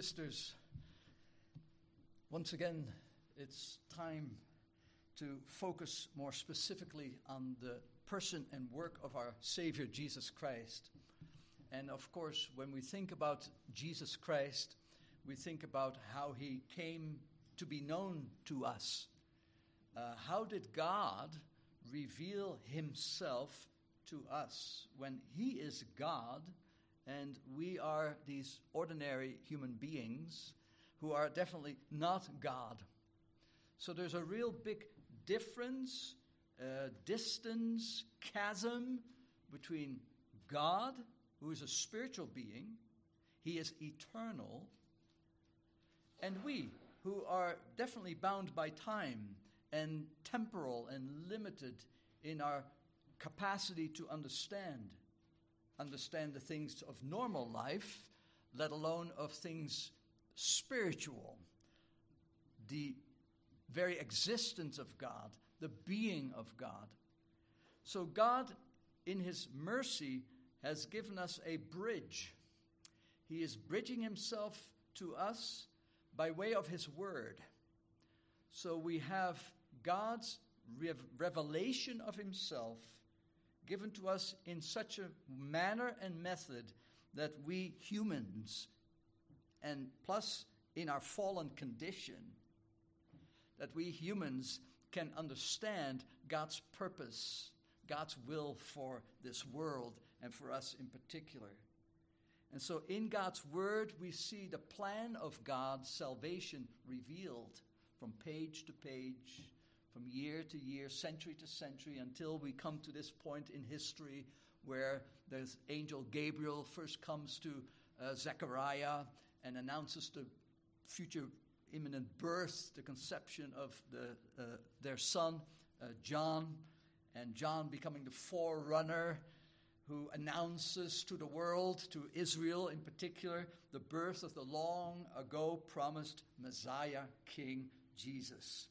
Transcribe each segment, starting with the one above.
Sisters, once again, it's time to focus more specifically on the person and work of our Savior Jesus Christ. And of course, when we think about Jesus Christ, we think about how he came to be known to us. Uh, how did God reveal himself to us when he is God? And we are these ordinary human beings who are definitely not God. So there's a real big difference, uh, distance, chasm between God, who is a spiritual being, He is eternal, and we, who are definitely bound by time and temporal and limited in our capacity to understand understand the things of normal life, let alone of things spiritual. The very existence of God, the being of God. So, God, in His mercy, has given us a bridge. He is bridging Himself to us by way of His Word. So, we have God's revelation of Himself given to us in such a manner and method that we humans, and plus in our fallen condition, that we humans can understand God's purpose, God's will for this world, and for us in particular. And so, in God's Word, we see the plan of God's salvation revealed from page to page from year to year, century to century, until we come to this point in history where the angel Gabriel first comes to uh, Zechariah and announces the future imminent birth, the conception of the, uh, their son, uh, John, and John becoming the forerunner who announces to the world, to Israel in particular, the birth of the long ago promised Messiah, King Jesus.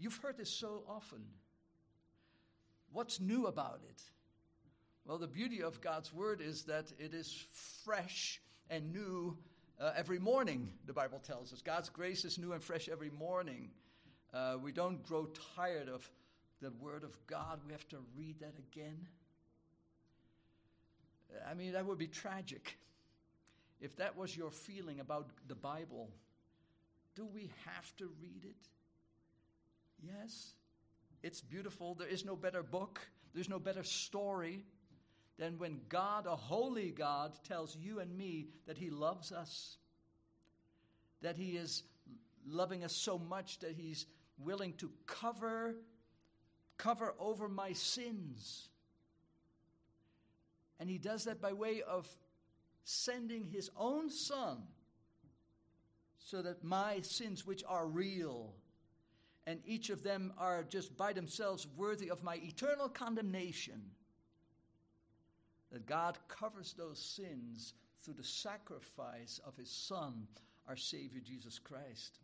You've heard this so often. What's new about it? Well, the beauty of God's word is that it is fresh and new uh, every morning, the Bible tells us. God's grace is new and fresh every morning. Uh, we don't grow tired of the word of God. We have to read that again. I mean, that would be tragic. If that was your feeling about the Bible, do we have to read it? Yes, it's beautiful. There is no better book, there's no better story than when God, a holy God, tells you and me that He loves us, that He is loving us so much that He's willing to cover cover over my sins. And he does that by way of sending his own son so that my sins, which are real, and each of them are just by themselves worthy of my eternal condemnation. That God covers those sins through the sacrifice of His Son, our Savior Jesus Christ.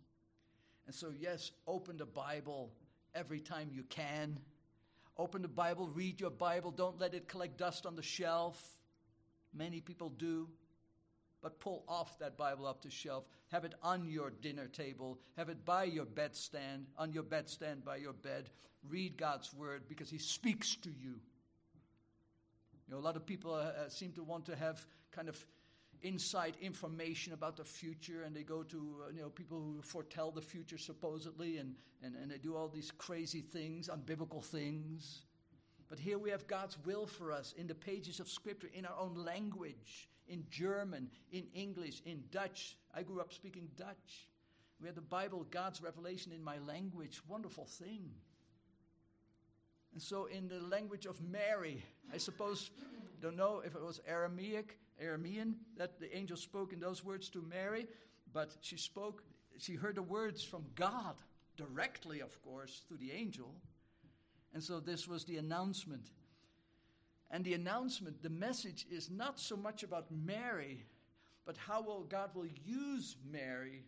And so, yes, open the Bible every time you can. Open the Bible, read your Bible, don't let it collect dust on the shelf. Many people do but pull off that Bible up the shelf. Have it on your dinner table. Have it by your bedstand, on your bedstand by your bed. Read God's word because He speaks to you. You know, a lot of people uh, uh, seem to want to have kind of inside information about the future, and they go to uh, you know people who foretell the future supposedly, and, and, and they do all these crazy things, unbiblical things. But here we have God's will for us in the pages of Scripture, in our own language, in German, in English, in Dutch. I grew up speaking Dutch. We had the Bible, God's revelation in my language. Wonderful thing. And so, in the language of Mary, I suppose, don't know if it was Aramaic, Aramean, that the angel spoke in those words to Mary, but she spoke, she heard the words from God directly, of course, through the angel. And so, this was the announcement and the announcement, the message is not so much about Mary, but how will God will use Mary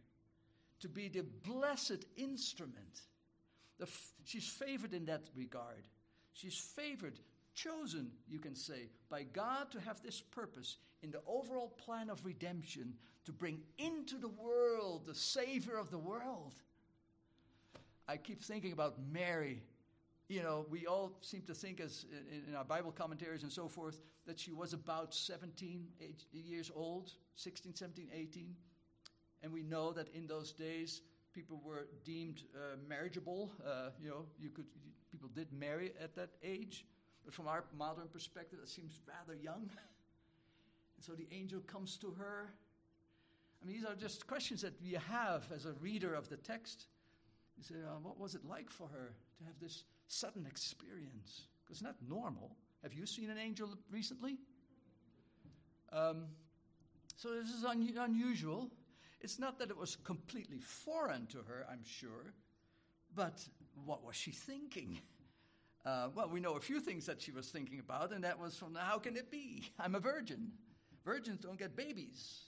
to be the blessed instrument. The f- she's favored in that regard. She's favored, chosen, you can say, by God to have this purpose in the overall plan of redemption to bring into the world the Savior of the world. I keep thinking about Mary. You know, we all seem to think, as in, in our Bible commentaries and so forth, that she was about 17 years old, 16, 17, 18. And we know that in those days, people were deemed uh, marriageable. Uh, you know, you could people did marry at that age, but from our modern perspective, that seems rather young. and so the angel comes to her. I mean, these are just questions that we have as a reader of the text. You say, uh, what was it like for her to have this sudden experience? It's not normal. Have you seen an angel recently? Um, so this is un- unusual. It's not that it was completely foreign to her, I'm sure, but what was she thinking? Uh, well, we know a few things that she was thinking about, and that was from how can it be? I'm a virgin. Virgins don't get babies.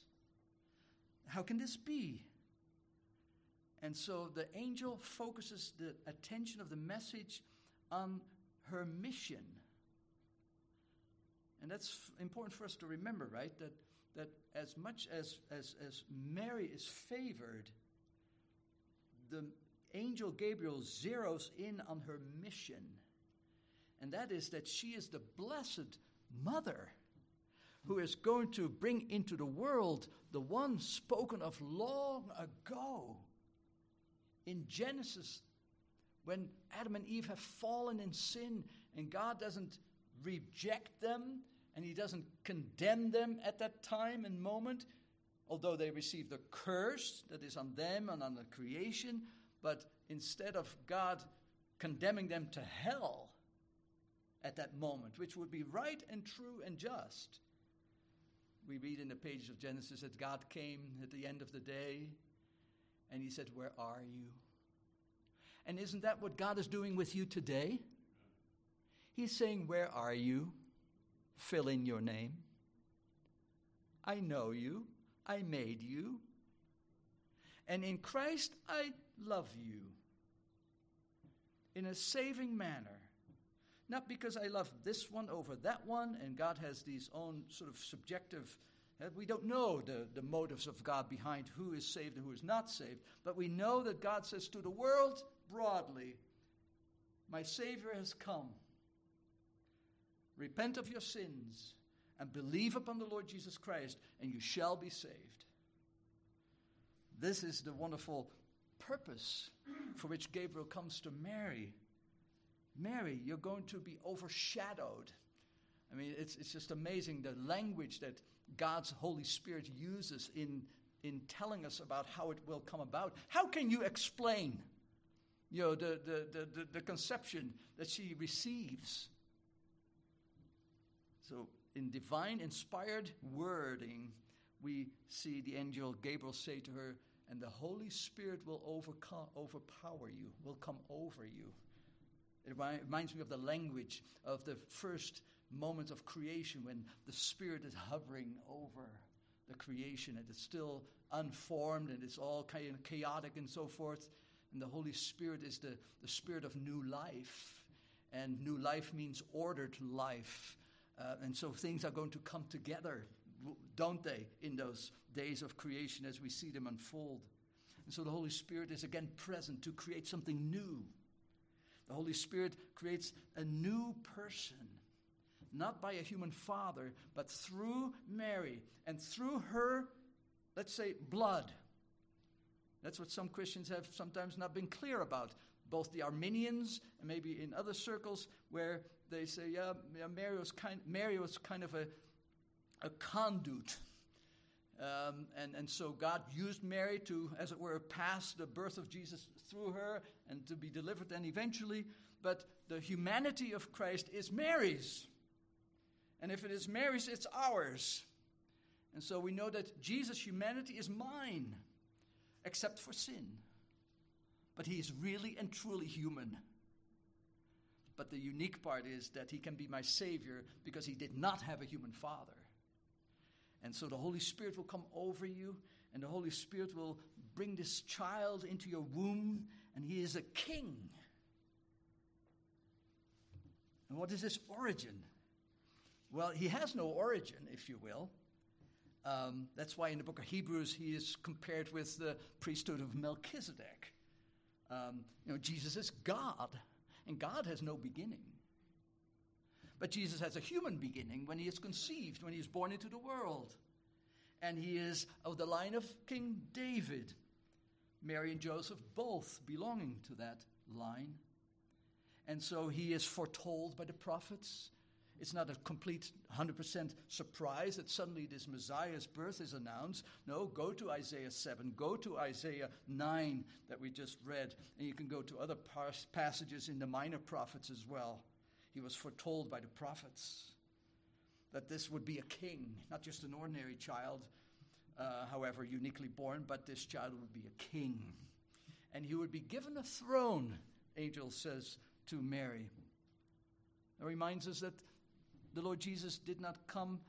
How can this be? And so the angel focuses the attention of the message on her mission. And that's important for us to remember, right? That that as much as, as, as Mary is favored, the angel Gabriel zeroes in on her mission. And that is that she is the blessed mother who is going to bring into the world the one spoken of long ago. In Genesis, when Adam and Eve have fallen in sin and God doesn't reject them, and he doesn't condemn them at that time and moment, although they receive the curse that is on them and on the creation. But instead of God condemning them to hell at that moment, which would be right and true and just, we read in the pages of Genesis that God came at the end of the day and he said, Where are you? And isn't that what God is doing with you today? He's saying, Where are you? fill in your name. I know you. I made you. And in Christ, I love you in a saving manner. Not because I love this one over that one, and God has these own sort of subjective, we don't know the, the motives of God behind who is saved and who is not saved, but we know that God says to the world broadly, My Savior has come. Repent of your sins and believe upon the Lord Jesus Christ, and you shall be saved. This is the wonderful purpose for which Gabriel comes to Mary. Mary, you're going to be overshadowed. I mean, it's, it's just amazing the language that God's Holy Spirit uses in, in telling us about how it will come about. How can you explain you know, the, the, the, the, conception that she receives? So, in divine inspired wording, we see the angel Gabriel say to her, and the Holy Spirit will overcome, overpower you, will come over you. It reminds me of the language of the first moments of creation when the Spirit is hovering over the creation and it's still unformed and it's all kind of chaotic and so forth. And the Holy Spirit is the, the spirit of new life. And new life means ordered life. Uh, and so things are going to come together, don't they, in those days of creation as we see them unfold. And so the Holy Spirit is again present to create something new. The Holy Spirit creates a new person, not by a human father, but through Mary and through her, let's say, blood. That's what some Christians have sometimes not been clear about. Both the Arminians and maybe in other circles where they say, yeah, Mary, was kind, Mary was kind of a, a conduit. Um, and, and so God used Mary to, as it were, pass the birth of Jesus through her and to be delivered and eventually. But the humanity of Christ is Mary's. And if it is Mary's, it's ours. And so we know that Jesus' humanity is mine, except for sin. But he is really and truly human. But the unique part is that he can be my Savior because he did not have a human father. And so the Holy Spirit will come over you, and the Holy Spirit will bring this child into your womb, and he is a king. And what is his origin? Well, he has no origin, if you will. Um, that's why in the book of Hebrews he is compared with the priesthood of Melchizedek. Um, you know, Jesus is God, and God has no beginning. But Jesus has a human beginning when he is conceived, when he is born into the world. And he is of the line of King David. Mary and Joseph both belonging to that line. And so he is foretold by the prophets. It's not a complete 100% surprise that suddenly this Messiah's birth is announced. No, go to Isaiah 7, go to Isaiah 9 that we just read, and you can go to other passages in the minor prophets as well. He was foretold by the prophets that this would be a king, not just an ordinary child, uh, however uniquely born, but this child would be a king. And he would be given a throne, angel says to Mary. That reminds us that the Lord Jesus did not come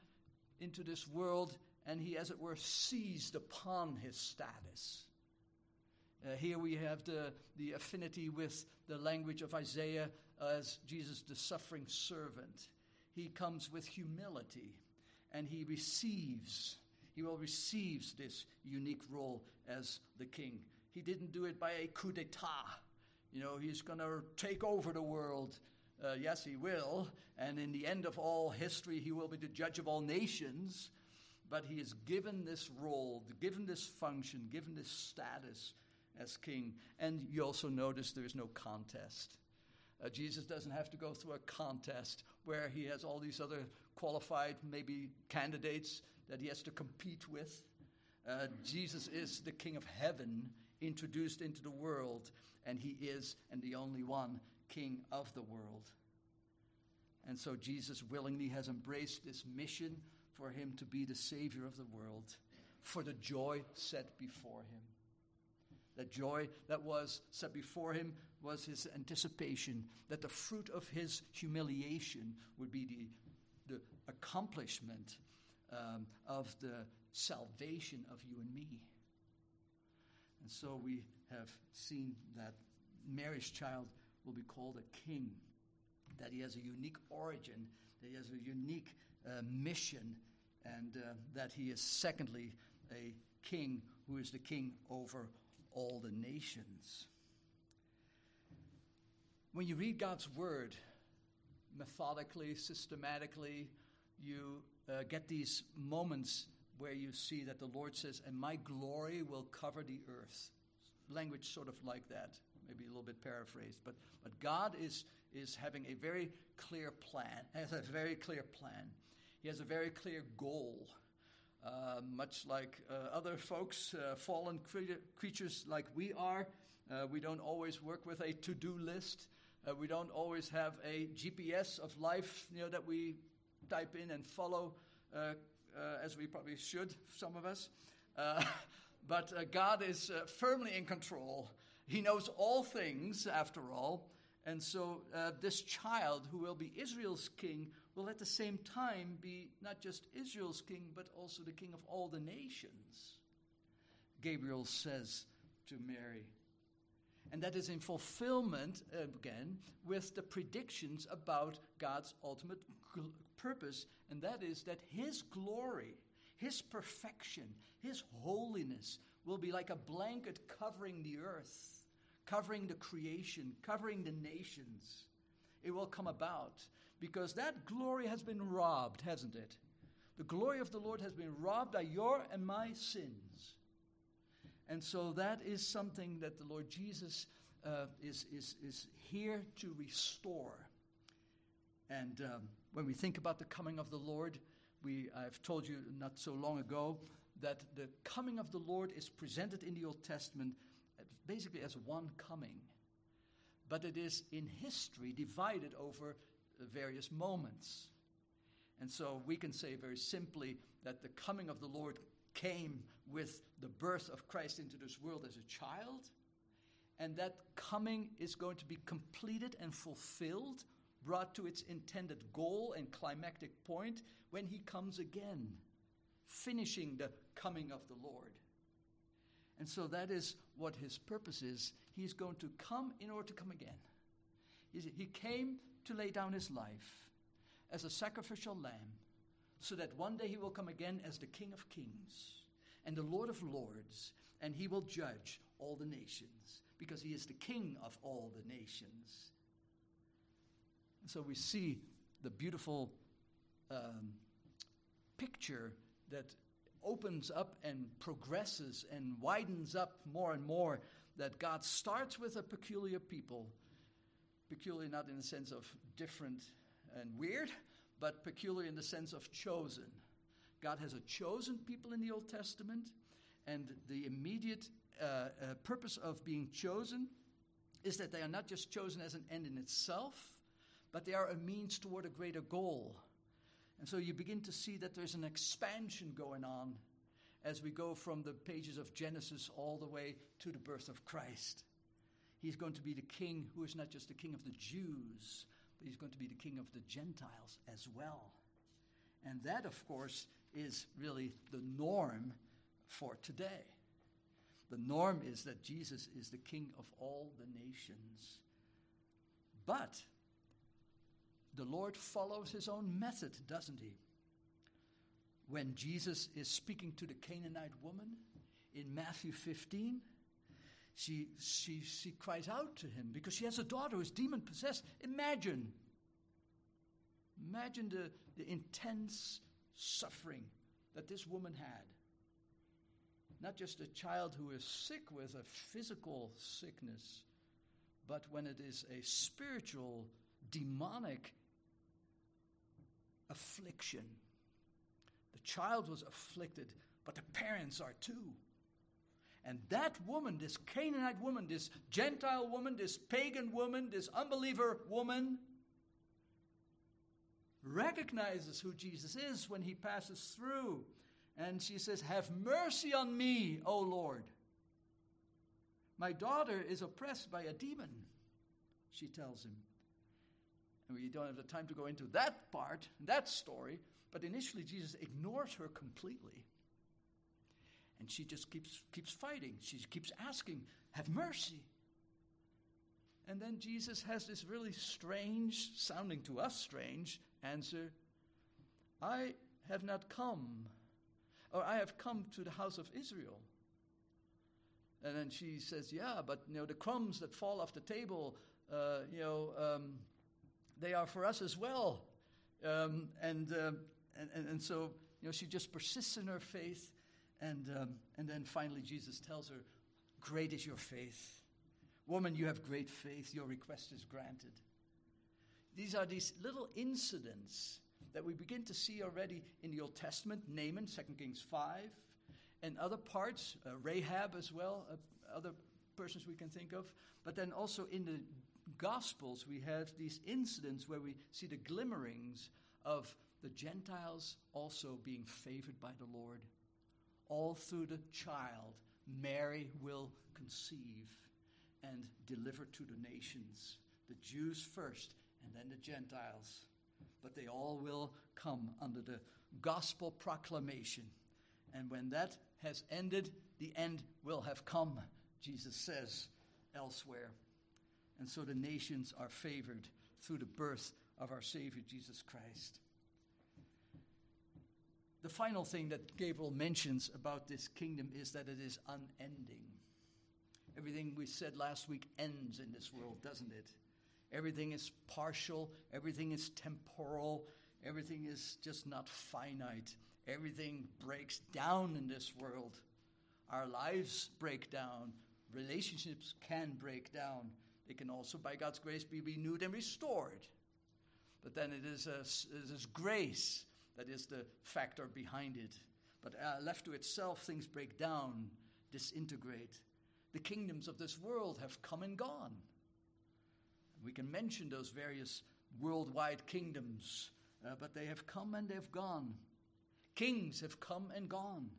into this world and he, as it were, seized upon his status. Uh, here we have the, the affinity with the language of Isaiah as Jesus, the suffering servant. He comes with humility and he receives, he will receives this unique role as the king. He didn't do it by a coup d'etat. You know, he's going to take over the world. Uh, yes, he will. And in the end of all history, he will be the judge of all nations. But he is given this role, given this function, given this status as king. And you also notice there is no contest. Uh, Jesus doesn't have to go through a contest where he has all these other qualified, maybe candidates that he has to compete with. Uh, Jesus is the King of heaven introduced into the world, and he is, and the only one, King of the world. And so Jesus willingly has embraced this mission for him to be the Savior of the world for the joy set before him. The joy that was set before him was his anticipation that the fruit of his humiliation would be the, the accomplishment um, of the salvation of you and me. And so we have seen that Mary's child will be called a king, that he has a unique origin, that he has a unique uh, mission, and uh, that he is, secondly, a king who is the king over all the nations. When you read God's word methodically, systematically, you uh, get these moments where you see that the Lord says, And my glory will cover the earth. Language sort of like that, maybe a little bit paraphrased. But, but God is, is having a very clear plan, has a very clear plan. He has a very clear goal. Uh, much like uh, other folks, uh, fallen cre- creatures like we are, uh, we don't always work with a to do list. Uh, we don't always have a GPS of life you know, that we type in and follow uh, as we probably should, some of us. but God is firmly in control. He knows all things, after all. And so, uh, this child who will be Israel's king will at the same time be not just Israel's king, but also the king of all the nations. Gabriel says to Mary. And that is in fulfillment, again, with the predictions about God's ultimate gl- purpose, and that is that His glory, His perfection, His holiness will be like a blanket covering the earth, covering the creation, covering the nations. It will come about because that glory has been robbed, hasn't it? The glory of the Lord has been robbed by your and my sins. And so that is something that the Lord Jesus uh, is, is, is here to restore. And um, when we think about the coming of the Lord, we, I've told you not so long ago that the coming of the Lord is presented in the Old Testament basically as one coming. But it is in history divided over uh, various moments. And so we can say very simply that the coming of the Lord came with the birth of Christ into this world as a child, and that coming is going to be completed and fulfilled, brought to its intended goal and climactic point when he comes again, finishing the coming of the Lord. And so that is what his purpose is. He's going to come in order to come again. He came to lay down his life as a sacrificial lamb so that one day he will come again as the King of kings and the Lord of lords, and he will judge all the nations, because he is the King of all the nations. So we see the beautiful um, picture that opens up and progresses and widens up more and more. That God starts with a peculiar people, peculiar not in the sense of different and weird, but peculiar in the sense of chosen. God has a chosen people in the Old Testament, and the immediate uh, uh, purpose of being chosen is that they are not just chosen as an end in itself, but they are a means toward a greater goal. And so you begin to see that there's an expansion going on as we go from the pages of Genesis all the way to the birth of Christ. He's going to be the king who is not just the king of the Jews, but he's going to be the king of the Gentiles as well. And that, of course, is really the norm for today. The norm is that Jesus is the king of all the nations. But the Lord follows his own method, doesn't he? When Jesus is speaking to the Canaanite woman in Matthew 15, she, she, she cries out to him because she has a daughter who is demon possessed. Imagine. Imagine the, the intense suffering that this woman had. Not just a child who is sick with a physical sickness, but when it is a spiritual, demonic affliction. The child was afflicted, but the parents are too. And that woman, this Canaanite woman, this Gentile woman, this pagan woman, this unbeliever woman, recognizes who Jesus is when he passes through. And she says, Have mercy on me, O Lord. My daughter is oppressed by a demon, she tells him. We don't have the time to go into that part, that story, but initially Jesus ignores her completely. And she just keeps, keeps fighting. She keeps asking, Have mercy. And then Jesus has this really strange, sounding to us strange, answer I have not come, or I have come to the house of Israel. And then she says, Yeah, but you know, the crumbs that fall off the table, uh, you know, um, they are for us as well. Um, and, uh, and, and, and, so, you know, she just persists in her faith. And, um, and then finally, Jesus tells her, Great is your faith. Woman, you have great faith. Your request is granted. These are these little incidents that we begin to see already in the Old Testament Naaman, 2 Kings 5, and other parts, uh, Rahab as well, uh, other persons we can think of. But then also in the Gospels, we have these incidents where we see the glimmerings of the Gentiles also being favored by the Lord. All through the child, Mary will conceive and deliver to the nations. The Jews first, and then the Gentiles. But they all will come under the gospel proclamation. And when that has ended, the end will have come, Jesus says elsewhere. And so the nations are favored through the birth of our Savior Jesus Christ. The final thing that Gabriel mentions about this kingdom is that it is unending. Everything we said last week ends in this world, doesn't it? Everything is partial, everything is temporal, everything is just not finite. Everything breaks down in this world. Our lives break down, relationships can break down. They can also, by God's grace, be renewed and restored. But then it is, a, it is grace that is the factor behind it. But uh, left to itself, things break down, disintegrate. The kingdoms of this world have come and gone. We can mention those various worldwide kingdoms, uh, but they have come and they've gone. Kings have come and gone.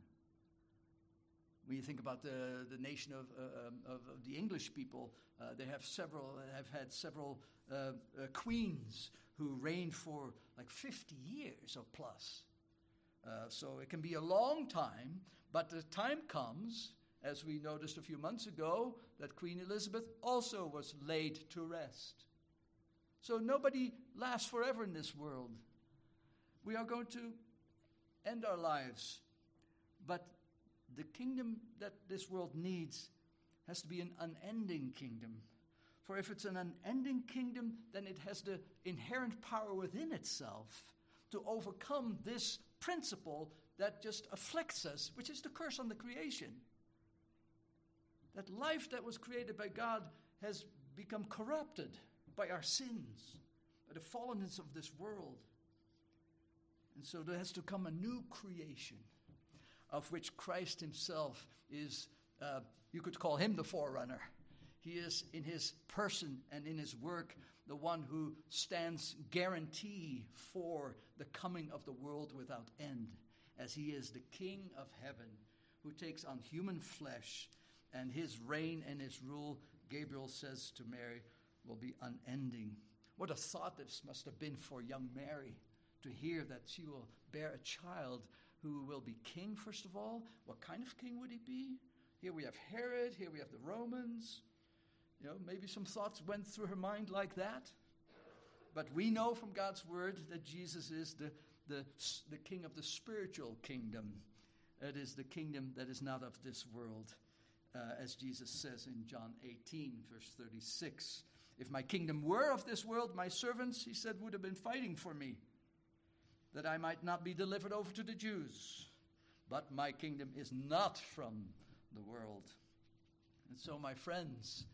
When you think about the, the nation of, uh, um, of, of, the English people, uh, they have several have had several uh, uh, queens who reigned for like 50 years or plus. Uh, so it can be a long time, but the time comes, as we noticed a few months ago, that Queen Elizabeth also was laid to rest. So nobody lasts forever in this world. We are going to end our lives. But the kingdom that this world needs has to be an unending kingdom. For if it's an unending kingdom, then it has the inherent power within itself to overcome this principle that just afflicts us, which is the curse on the creation. That life that was created by God has become corrupted by our sins, by the fallenness of this world. And so there has to come a new creation of which Christ himself is, uh, you could call him the forerunner. He is in his person and in his work the one who stands guarantee for the coming of the world without end, as he is the King of heaven who takes on human flesh, and his reign and his rule, Gabriel says to Mary, will be unending. What a thought this must have been for young Mary to hear that she will bear a child who will be king, first of all. What kind of king would he be? Here we have Herod, here we have the Romans. You know, maybe some thoughts went through her mind like that. But we know from God's word that Jesus is the, the, the king of the spiritual kingdom. It is the kingdom that is not of this world, uh, as Jesus says in John 18, verse 36. If my kingdom were of this world, my servants, he said, would have been fighting for me, that I might not be delivered over to the Jews. But my kingdom is not from the world. And so, my friends,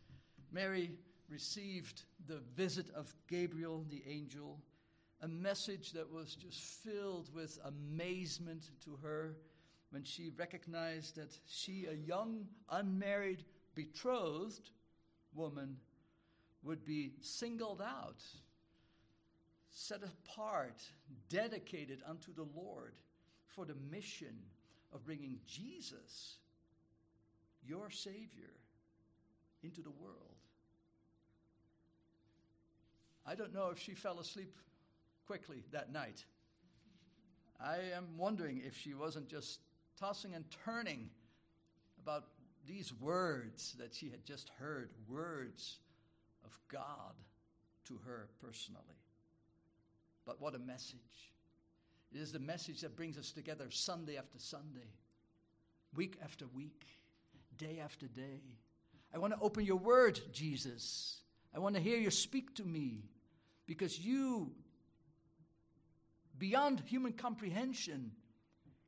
Mary received the visit of Gabriel, the angel, a message that was just filled with amazement to her when she recognized that she, a young, unmarried, betrothed woman, would be singled out, set apart, dedicated unto the Lord for the mission of bringing Jesus, your Savior, into the world. I don't know if she fell asleep quickly that night. I am wondering if she wasn't just tossing and turning about these words that she had just heard, words of God to her personally. But what a message! It is the message that brings us together Sunday after Sunday, week after week, day after day. I want to open your word, Jesus. I want to hear you speak to me because you, beyond human comprehension,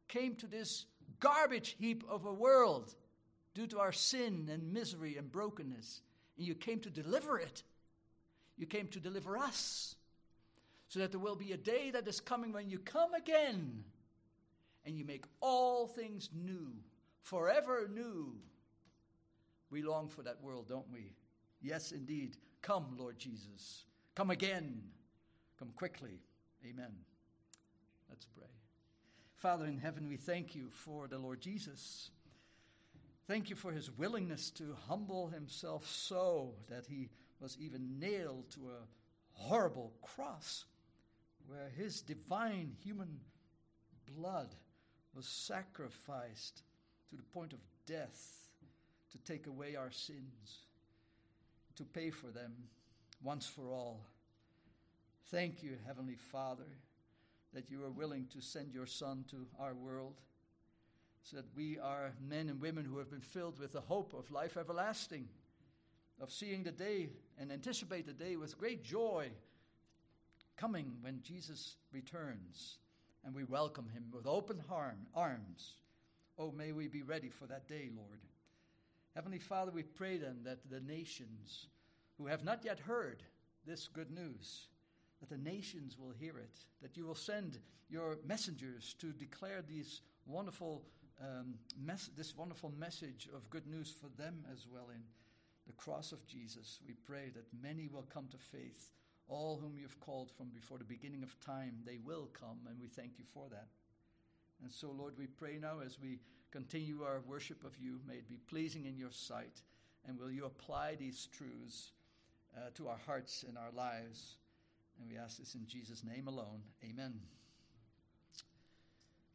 came to this garbage heap of a world due to our sin and misery and brokenness. And you came to deliver it. You came to deliver us. So that there will be a day that is coming when you come again and you make all things new, forever new. We long for that world, don't we? Yes, indeed. Come, Lord Jesus. Come again. Come quickly. Amen. Let's pray. Father in heaven, we thank you for the Lord Jesus. Thank you for his willingness to humble himself so that he was even nailed to a horrible cross where his divine human blood was sacrificed to the point of death to take away our sins, to pay for them once for all. Thank you, Heavenly Father, that you are willing to send your Son to our world so that we are men and women who have been filled with the hope of life everlasting, of seeing the day and anticipate the day with great joy coming when Jesus returns and we welcome him with open harm, arms. Oh, may we be ready for that day, Lord. Heavenly Father, we pray then that the nations who have not yet heard this good news, that the nations will hear it, that you will send your messengers to declare these wonderful, um, mes- this wonderful message of good news for them as well in the cross of Jesus. We pray that many will come to faith. All whom you've called from before the beginning of time, they will come, and we thank you for that. And so, Lord, we pray now as we continue our worship of you, may it be pleasing in your sight, and will you apply these truths uh, to our hearts and our lives. And we ask this in Jesus' name alone. Amen.